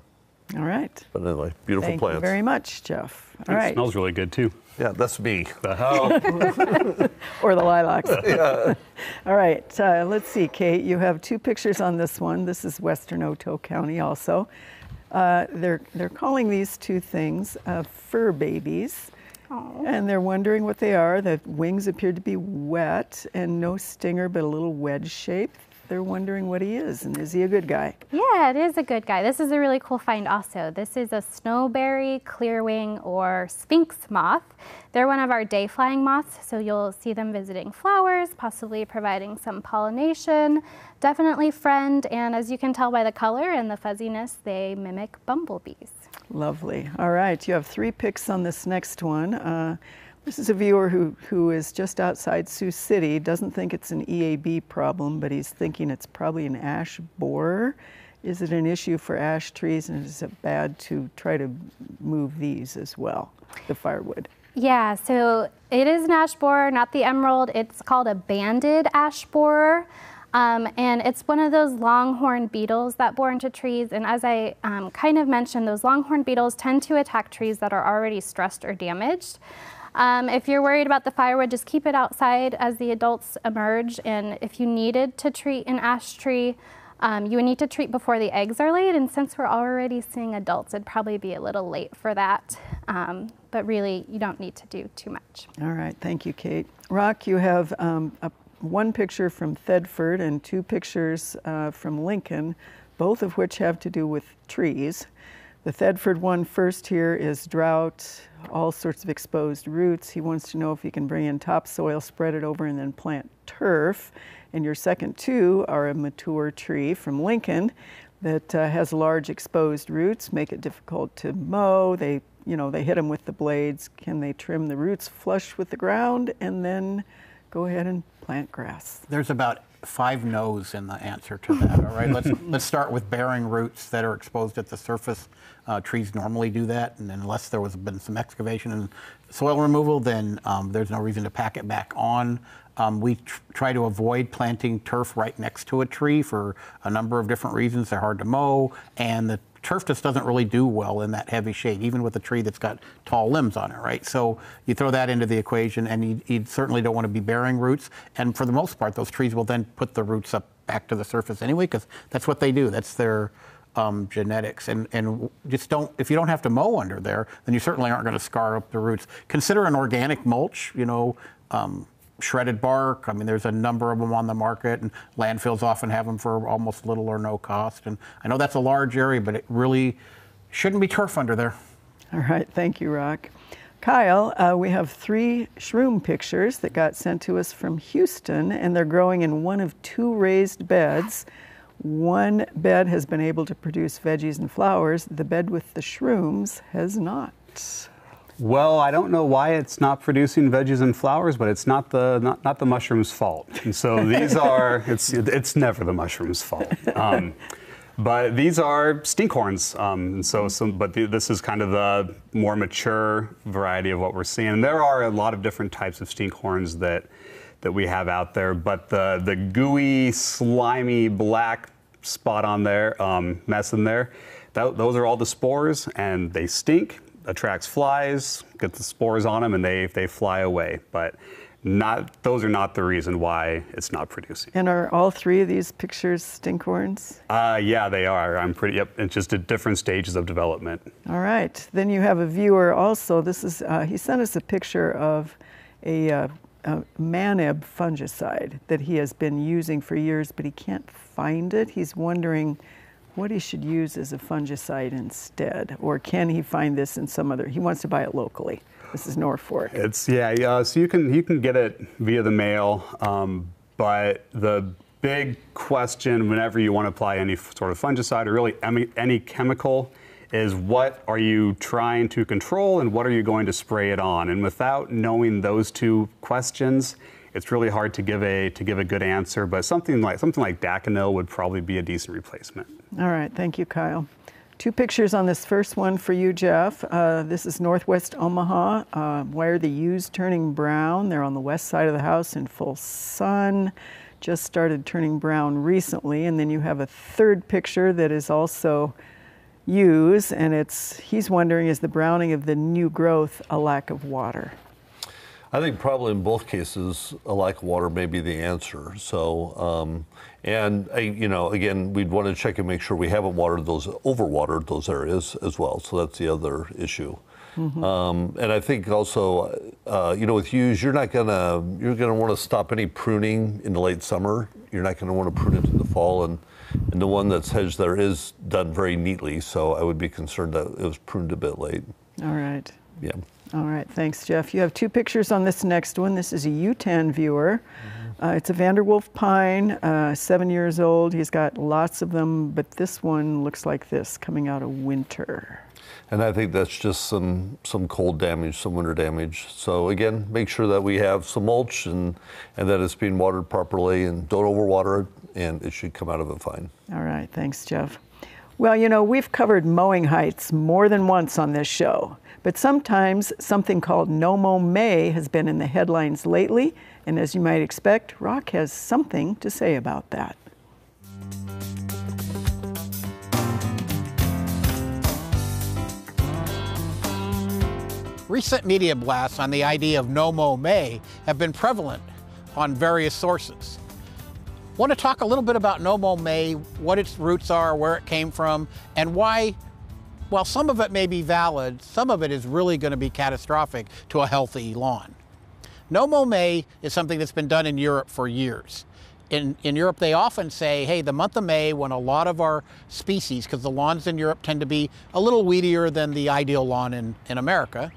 Speaker 2: All right.
Speaker 6: But anyway, beautiful
Speaker 2: Thank
Speaker 6: plants.
Speaker 2: you very much, Jeff. All
Speaker 5: It
Speaker 2: right.
Speaker 5: smells really good too.
Speaker 6: Yeah, that's me.
Speaker 2: or the lilacs. Yeah. All right, uh, let's see, Kate. You have two pictures on this one. This is Western Otoe County, also. Uh, they're they're calling these two things uh, fur babies, and they're wondering what they are. The wings appear to be wet and no stinger, but a little wedge shape. They're wondering what he is, and is he a good guy?
Speaker 3: Yeah, it is a good guy. This is a really cool find also. This is a snowberry, clearwing, or sphinx moth. They're one of our day flying moths, so you'll see them visiting flowers, possibly providing some pollination. Definitely friend, and as you can tell by the color and the fuzziness, they mimic bumblebees.
Speaker 2: Lovely. All right, you have three picks on this next one. Uh, this is a viewer who, who is just outside Sioux City, doesn't think it's an EAB problem, but he's thinking it's probably an ash borer. Is it an issue for ash trees, and is it bad to try to move these as well, the firewood?
Speaker 3: Yeah, so it is an ash borer, not the emerald. It's called a banded ash borer. Um, and it's one of those longhorn beetles that bore into trees. And as I um, kind of mentioned, those longhorn beetles tend to attack trees that are already stressed or damaged. Um, if you're worried about the firewood, just keep it outside as the adults emerge. And if you needed to treat an ash tree, um, you would need to treat before the eggs are laid. And since we're already seeing adults, it'd probably be a little late for that. Um, but really, you don't need to do too much.
Speaker 2: All right, thank you, Kate. Rock, you have um, a, one picture from Thedford and two pictures uh, from Lincoln, both of which have to do with trees. The Thedford one first here is drought, all sorts of exposed roots. He wants to know if you can bring in topsoil, spread it over, and then plant turf. And your second two are a mature tree from Lincoln that uh, has large exposed roots, make it difficult to mow. They, you know, they hit them with the blades. Can they trim the roots flush with the ground and then go ahead and plant grass?
Speaker 4: There's about five no's in the answer to that. All right, let's let's start with bearing roots that are exposed at the surface. Uh, trees normally do that, and unless there was been some excavation and soil removal, then um, there's no reason to pack it back on. Um, we tr- try to avoid planting turf right next to a tree for a number of different reasons. They're hard to mow, and the turf just doesn't really do well in that heavy shade, even with a tree that's got tall limbs on it, right? So you throw that into the equation, and you, you certainly don't want to be bearing roots. And for the most part, those trees will then put the roots up back to the surface anyway, because that's what they do. That's their um, genetics. And, and just don't, if you don't have to mow under there, then you certainly aren't going to scar up the roots. Consider an organic mulch, you know. Um, shredded bark. I mean, there's a number of them on the market, and landfills often have them for almost little or no cost. And I know that's a large area, but it really shouldn't be turf under there.
Speaker 2: All right, thank you, Rock. Kyle, uh, we have three shroom pictures that got sent to us from Houston, and they're growing in one of two raised beds. One bed has been able to produce veggies and flowers. The bed with the shrooms has not.
Speaker 5: Well, I don't know why it's not producing veggies and flowers, but it's not the not, not the mushroom's fault. And so these are it's it's never the mushroom's fault. Um, but these are stinkhorns. Um, and so, some, but the, this is kind of the more mature variety of what we're seeing. And there are a lot of different types of stinkhorns that that we have out there. But the the gooey, slimy black spot on there, um, mess in there, that, those are all the spores, and they stink attracts flies, get the spores on them, and they they fly away. But not those are not the reason why it's not producing.
Speaker 2: And are all three of these pictures stinkhorns?
Speaker 5: Uh, yeah, they are. I'm pretty. Yep, it's just at different stages of development.
Speaker 2: All right. Then you have a viewer also. This is uh, he sent us a picture of a, uh, a Maneb fungicide that he has been using for years, but he can't find it. He's wondering what he should use as a fungicide instead, or can he find this in some other? He wants to buy it locally. This is Norfolk.
Speaker 5: It's yeah. Uh, so you can you can get it via the mail, um, but the big question whenever you want to apply any sort of fungicide or really any chemical is what are you trying to control and what are you going to spray it on? And without knowing those two questions, it's really hard to give a to give a good answer. But something like something like Daconil would probably be a decent replacement.
Speaker 2: All right, thank you, Kyle. Two pictures on this first one for you, Jeff. Uh, this is Northwest Omaha. Uh, why are the Yews turning brown? They're on the west side of the house in full sun. Just started turning brown recently. And then you have a third picture that is also yews, and it's he's wondering is the browning of the new growth a lack of water?
Speaker 6: I think probably in both cases, a lack of water may be the answer. So, um, and I, you know, again, we'd want to check and make sure we haven't watered those, overwatered those areas as well. So that's the other issue. Mm-hmm. Um, and I think also, uh, you know, with yews, you're not gonna you're gonna want to stop any pruning in the late summer. You're not gonna want to prune into the fall, and and the one that's hedged there is done very neatly. So I would be concerned that it was pruned a bit late.
Speaker 2: All right.
Speaker 6: Yeah.
Speaker 2: All right, thanks, Jeff. You have two pictures on this next one. This is a Yutan viewer. Mm-hmm. Uh, it's a Vanderwolf pine, uh, seven years old. He's got lots of them, but this one looks like this coming out of winter.
Speaker 6: And I think that's just some some cold damage, some winter damage. So again, make sure that we have some mulch and and that it's being watered properly, and don't overwater it, and it should come out of it fine.
Speaker 2: All right, thanks, Jeff. Well, you know, we've covered mowing heights more than once on this show. But sometimes something called No Mow May has been in the headlines lately, and as you might expect, Rock has something to say about that.
Speaker 4: Recent media blasts on the idea of No Mow May have been prevalent on various sources. Want to talk a little bit about No Mow May, what its roots are, where it came from, and why while some of it may be valid, some of it is really going to be catastrophic to a healthy lawn. No mow May is something that's been done in Europe for years. In, in Europe, they often say, hey, the month of May, when a lot of our species, because the lawns in Europe tend to be a little weedier than the ideal lawn in, in America,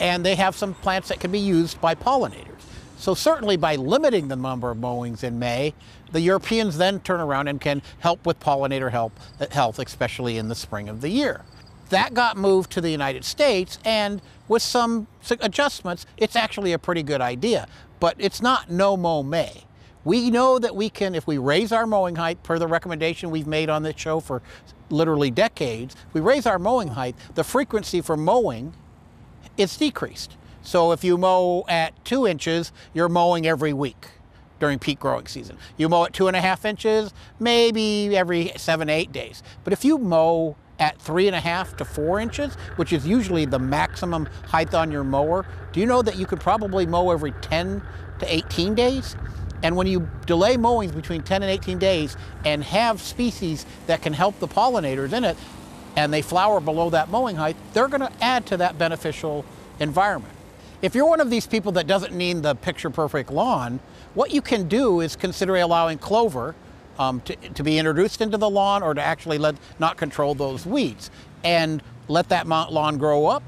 Speaker 4: and they have some plants that can be used by pollinators. So certainly by limiting the number of mowings in May, the Europeans then turn around and can help with pollinator help, uh, health, especially in the spring of the year. That got moved to the United States, and with some adjustments, it's actually a pretty good idea. But it's not no mow May. We know that we can, if we raise our mowing height per the recommendation we've made on this show for literally decades, we raise our mowing height, the frequency for mowing is decreased. So if you mow at two inches, you're mowing every week during peak growing season. You mow at two and a half inches, maybe every seven, eight days. But if you mow at three and a half to four inches, which is usually the maximum height on your mower, do you know that you could probably mow every 10 to 18 days? And when you delay mowings between 10 and 18 days and have species that can help the pollinators in it, and they flower below that mowing height, they're to add to that beneficial environment. If you're one of these people that doesn't need the picture perfect lawn, what you can do is consider allowing clover um, to, to be introduced into the lawn or to actually let not control those weeds and let that lawn grow up.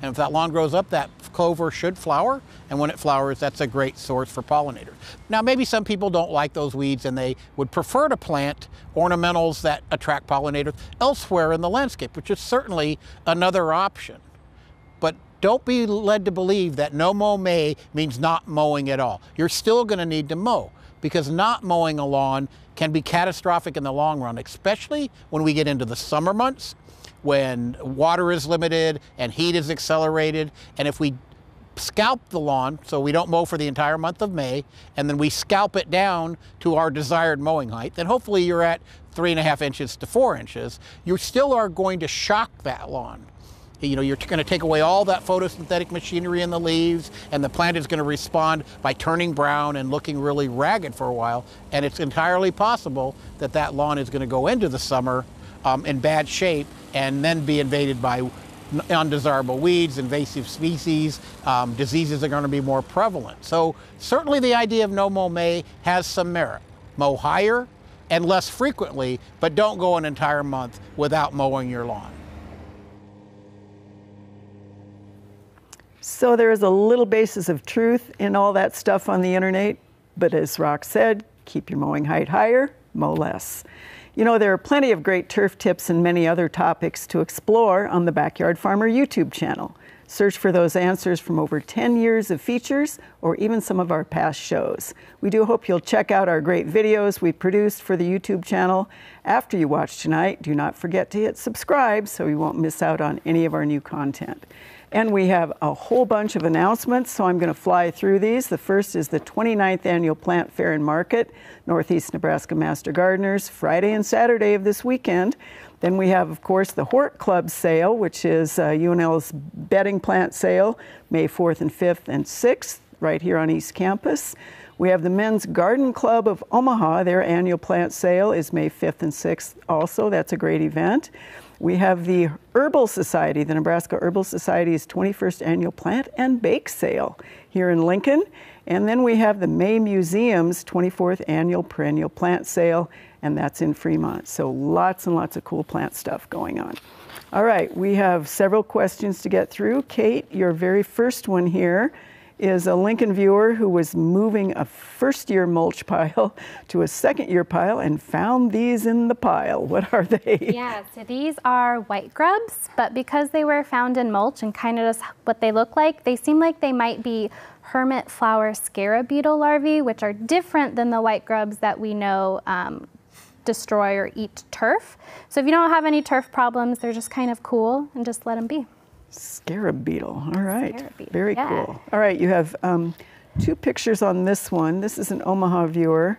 Speaker 4: And if that lawn grows up, that clover should flower. And when it flowers, that's a great source for pollinators. Now, maybe some people don't like those weeds and they would prefer to plant ornamentals that attract pollinators elsewhere in the landscape, which is certainly another option. Don't be led to believe that no mow May means not mowing at all. You're still going to need to mow because not mowing a lawn can be catastrophic in the long run, especially when we get into the summer months when water is limited and heat is accelerated. And if we scalp the lawn, so we don't mow for the entire month of May, and then we scalp it down to our desired mowing height, then hopefully you're at three and a half inches to four inches. You still are going to shock that lawn. You know, you're going to take away all that photosynthetic machinery in the leaves, and the plant is going to respond by turning brown and looking really ragged for a while. And it's entirely possible that that lawn is going to go into the summer um, in bad shape and then be invaded by undesirable weeds, invasive species, um, diseases are going to be more prevalent. So certainly the idea of no mow May has some merit. Mow higher and less frequently, but don't go an entire month without mowing your lawn.
Speaker 2: So there is a little basis of truth in all that stuff on the internet, but as Rock said, keep your mowing height higher, mow less. You know, there are plenty of great turf tips and many other topics to explore on the Backyard Farmer YouTube channel. Search for those answers from over 10 years of features or even some of our past shows. We do hope you'll check out our great videos we produced for the YouTube channel. After you watch tonight, do not forget to hit subscribe so you won't miss out on any of our new content. And we have a whole bunch of announcements, so I'm going to fly through these. The first is the 29th Annual Plant Fair and Market, Northeast Nebraska Master Gardeners, Friday and Saturday of this weekend. Then we have, of course, the Hort Club sale, which is uh, UNL's bedding plant sale, May 4th and 5th and 6th, right here on East Campus. We have the Men's Garden Club of Omaha. Their annual plant sale is May 5th and 6th also. That's a great event. We have the Herbal Society, the Nebraska Herbal Society's 21st annual plant and bake sale here in Lincoln. And then we have the May Museum's 24th annual perennial plant sale, and that's in Fremont. So lots and lots of cool plant stuff going on. All right, we have several questions to get through. Kate, your very first one here is a Lincoln viewer who was moving a first year mulch pile to a second year pile and found these in the pile. What are they?
Speaker 3: Yeah, so these are white grubs, but because they were found in mulch and kind of just what they look like, they seem like they might be hermit flower scarab beetle larvae, which are different than the white grubs that we know um, destroy or eat turf. So if you don't have any turf problems, they're just kind of cool and just let them be.
Speaker 2: Scarab beetle. All right.
Speaker 3: Beetle,
Speaker 2: Very
Speaker 3: yeah.
Speaker 2: cool. All right, you have um, two pictures on this one. This is an Omaha viewer.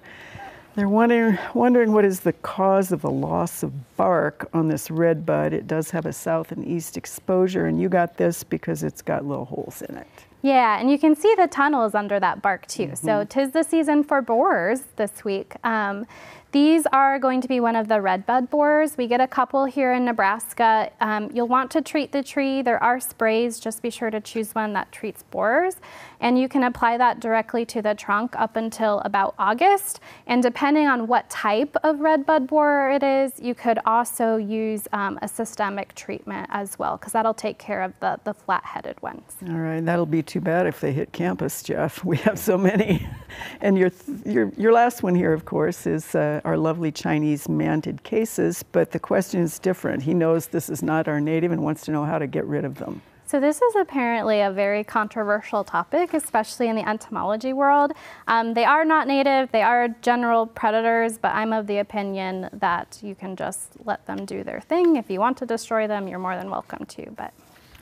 Speaker 2: They're wondering, wondering what is the cause of the loss of bark on this red bud. It does have a south and east exposure, and you got this because it's got little holes in it.
Speaker 3: Yeah, and you can see the tunnels under that bark too. So tis the season for borers this week. Um, these are going to be one of the redbud borers. We get a couple here in Nebraska. Um, you'll want to treat the tree. There are sprays. Just be sure to choose one that treats borers. And you can apply that directly to the trunk up until about August. And depending on what type of redbud borer it is, you could also use um, a systemic treatment as well, because that'll take care of the, the flat-headed ones.
Speaker 2: All right, that'll be too bad if they hit campus, Jeff. We have so many. and your, your, your last one here, of course, is uh, our lovely Chinese mantid cases, but the question is different. He knows this is not our native and wants to know how to get rid of them.
Speaker 3: So this is apparently a very controversial topic, especially in the entomology world. Um, they are not native, they are general predators, but I'm of the opinion that you can just let them do their thing. If you want to destroy them, you're more than welcome to, but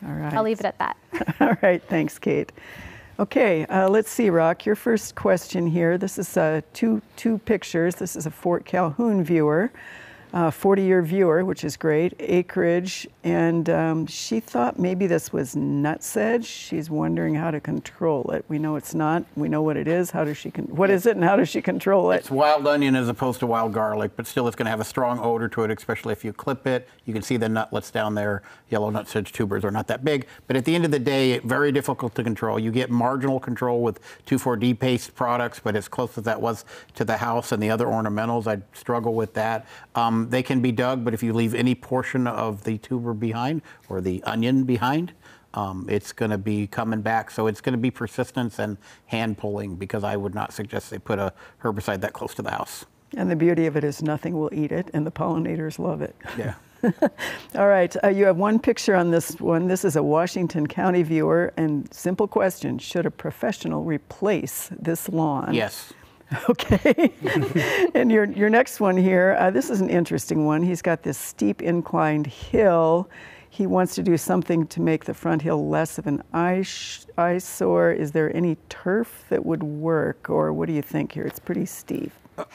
Speaker 2: All right.
Speaker 3: I'll leave it at that.
Speaker 2: All right, thanks, Kate. Okay, uh, let's see, Rock. Your first question here. This is uh, two two pictures. This is a Fort Calhoun viewer, 40-year viewer, which is great. Acreage, and um, she thought maybe this was nutsedge. She's wondering how to control it. We know it's not. We know what it is. How does she? Con- what is it, and how does she control it?
Speaker 4: It's wild onion as opposed to wild garlic, but still it's going to have a strong odor to it, especially if you clip it. You can see the nutlets down there. Yellow nutsedge tubers are not that big, but at the end of the day, very difficult to control. You get marginal control with 2,4-D paste products, but as close as that was to the house and the other ornamentals, I'd struggle with that. Um, they can be dug, but if you leave any portion of the tuber behind or the onion behind, um, it's going to be coming back. So it's going to be persistence and hand pulling because I would not suggest they put a herbicide that close to the house.
Speaker 2: And the beauty of it is nothing will eat it, and the pollinators love it.
Speaker 4: Yeah.
Speaker 2: All right, uh, you have one picture on this one. This is a Washington County viewer, and simple question: Should a professional replace this lawn?
Speaker 4: yes.
Speaker 2: Okay. and your your next one here. Uh, this is an interesting one. He's got this steep inclined hill. He wants to do something to make the front hill less of an eyes- eyesore. Is there any turf that would work, or what do you think here? It's pretty steep.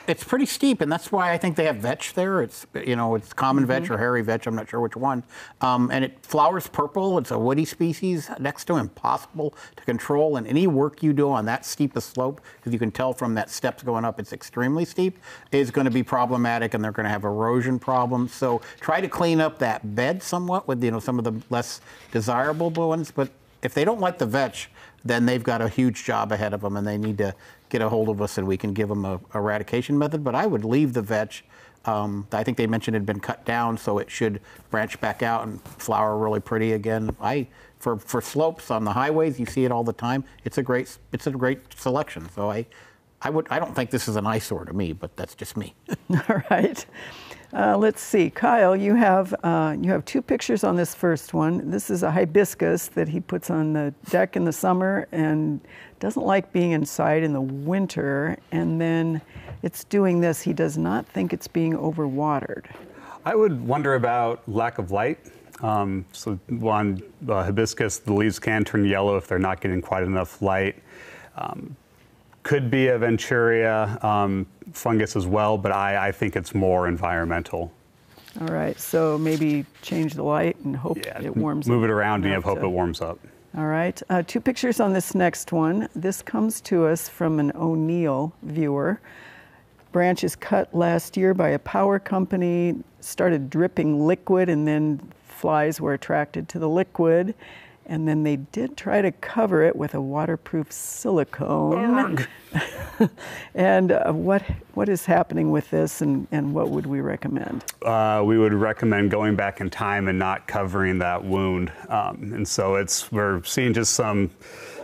Speaker 4: It's pretty steep, and that's why I think they have vetch there. It's you know it's common vetch
Speaker 2: Mm-hmm.
Speaker 4: or hairy vetch. I'm not sure which one. Um, and it flowers purple. It's a woody species. Next to impossible to control. And any work you do on that steep a slope, because you can tell from that steps going up, it's extremely steep, is going to be problematic, and they're going to have erosion problems. So try to clean up that bed somewhat with you know some of the less desirable ones. But if they don't like the vetch, then they've got a huge job ahead of them, and they need to get a hold of us, and we can give them a eradication method. But I would leave the vetch. Um, I think they mentioned it had been cut down, so it should branch back out and flower really pretty again. I for for slopes on the highways, you see it all the time. It's a great it's a great selection. So I. I would. I don't think this is an eyesore to me, but that's just me.
Speaker 2: All right. Uh, let's see, Kyle. You have uh, you have two pictures on this first one. This is a hibiscus that he puts on the deck in the summer and doesn't like being inside in the winter. And then it's doing this. He does not think it's being overwatered.
Speaker 5: I would wonder about lack of light. Um, so on hibiscus, the leaves can turn yellow if they're not getting quite enough light. Um, could be a Venturia um, fungus as well, but I, I think it's more environmental.
Speaker 2: All right. So maybe change the light and hope
Speaker 5: Yeah,
Speaker 2: it warms. Up.
Speaker 5: Move it around and you hope
Speaker 2: to-
Speaker 5: it warms up.
Speaker 2: All right. Uh, two pictures on this next one. This comes to us from an O'Neill viewer. Branch is cut last year by a power company, started dripping liquid, and then flies were attracted to the liquid. And then they did try to cover it with a waterproof silicone. and uh, what what is happening with this, and, and what would we recommend?
Speaker 5: uh, we would recommend going back in time and not covering that wound. Um, and so it's we're seeing just some.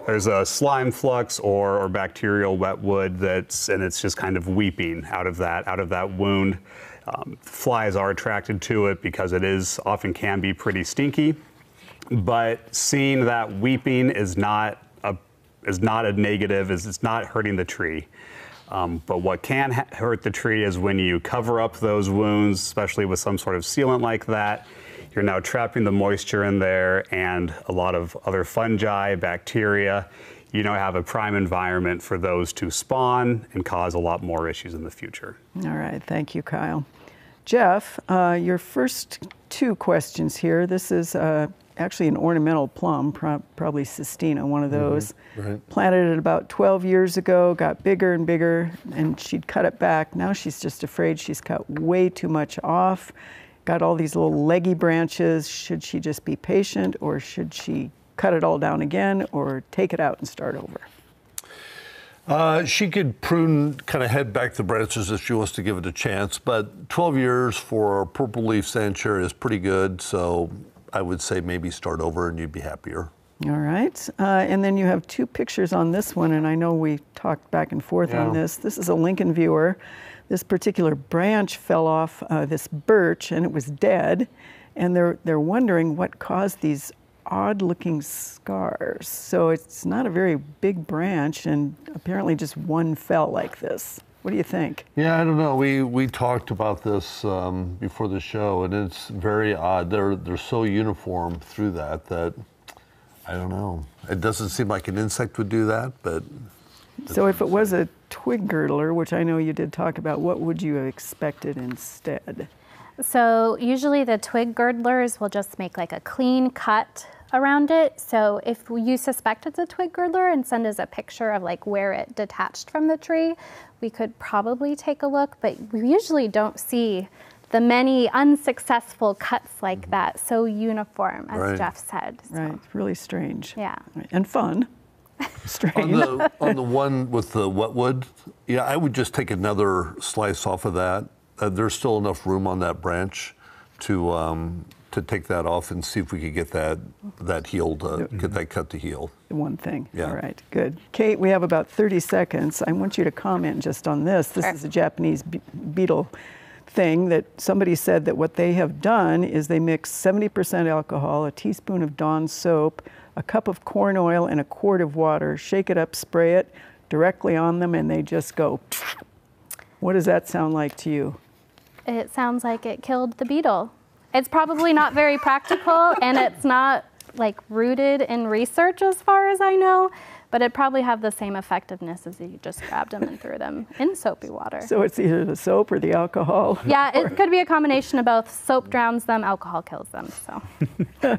Speaker 5: There's a slime flux or, or bacterial wet wood that's and it's just kind of weeping out of that out of that wound. Um, flies are attracted to it because it is often can be pretty stinky. But seeing that weeping is not a is not a negative. Is it's not hurting the tree. Um, but what can ha- hurt the tree is when you cover up those wounds, especially with some sort of sealant like that. You're now trapping the moisture in there and a lot of other fungi, bacteria. You now have a prime environment for those to spawn and cause a lot more issues in the future.
Speaker 2: All right, thank you, Kyle. Jeff, uh, your first two questions here. This is uh, actually an ornamental plum, pro- probably Cistena, one of those.
Speaker 6: right.
Speaker 2: Planted it about 12 years ago, got bigger and bigger, and she'd cut it back. Now she's just afraid she's cut way too much off. Got all these little leggy branches. Should she just be patient, or should she cut it all down again, or take it out and start over?
Speaker 6: Uh, she could prune, kind of head back the branches if she wants to give it a chance. But 12 years for a purple leaf sand cherry is pretty good. So I would say maybe start over and you'd be happier.
Speaker 2: All right. Uh, and then you have two pictures on this one, and I know we talked back and forth on this. This is a Lincoln viewer. This particular branch fell off uh, this birch and it was dead. And they're, they're wondering what caused these odd looking scars. So it's not a very big branch, and apparently just one fell like this. What do you think?
Speaker 6: Yeah, I don't know. We we talked about this um, before the show, and it's very odd. They're they're so uniform through that that I don't know. It doesn't seem like an insect would do that, but
Speaker 2: So if it was a twig girdler, which I know you did talk about, what would you have expected instead?
Speaker 3: So usually the twig girdlers will just make like a clean cut around it. So if you suspect it's a twig girdler and send us a picture of like where it detached from the tree, we could probably take a look, but we usually don't see the many unsuccessful cuts like that so uniform as
Speaker 6: Right.
Speaker 3: Jeff said. So,
Speaker 2: Right, it's really strange.
Speaker 3: Yeah.
Speaker 2: And fun. strange.
Speaker 6: on the on the one with the wetwood, yeah, I would just take another slice off of that. Uh, there's still enough room on that branch to um, to take that off and see if we could get that that healed, uh, get that cut to heal.
Speaker 2: One thing.
Speaker 6: Yeah.
Speaker 2: All right, good. Kate, we have about 30 seconds. I want you to comment just on this. This is a Japanese be- beetle thing that somebody said that what they have done is they mix 70% alcohol, a teaspoon of Dawn soap, a cup of corn oil, and a quart of water. Shake it up, spray it directly on them, and they just go. What does that sound like to you?
Speaker 3: it sounds like it killed the beetle. It's probably not very practical and it's not like rooted in research as far as I know, but it probably have the same effectiveness as if you just grabbed them and threw them in soapy water.
Speaker 2: So it's either the soap or the alcohol.
Speaker 3: yeah, it could be a combination of both. Soap drowns them, alcohol kills them. So.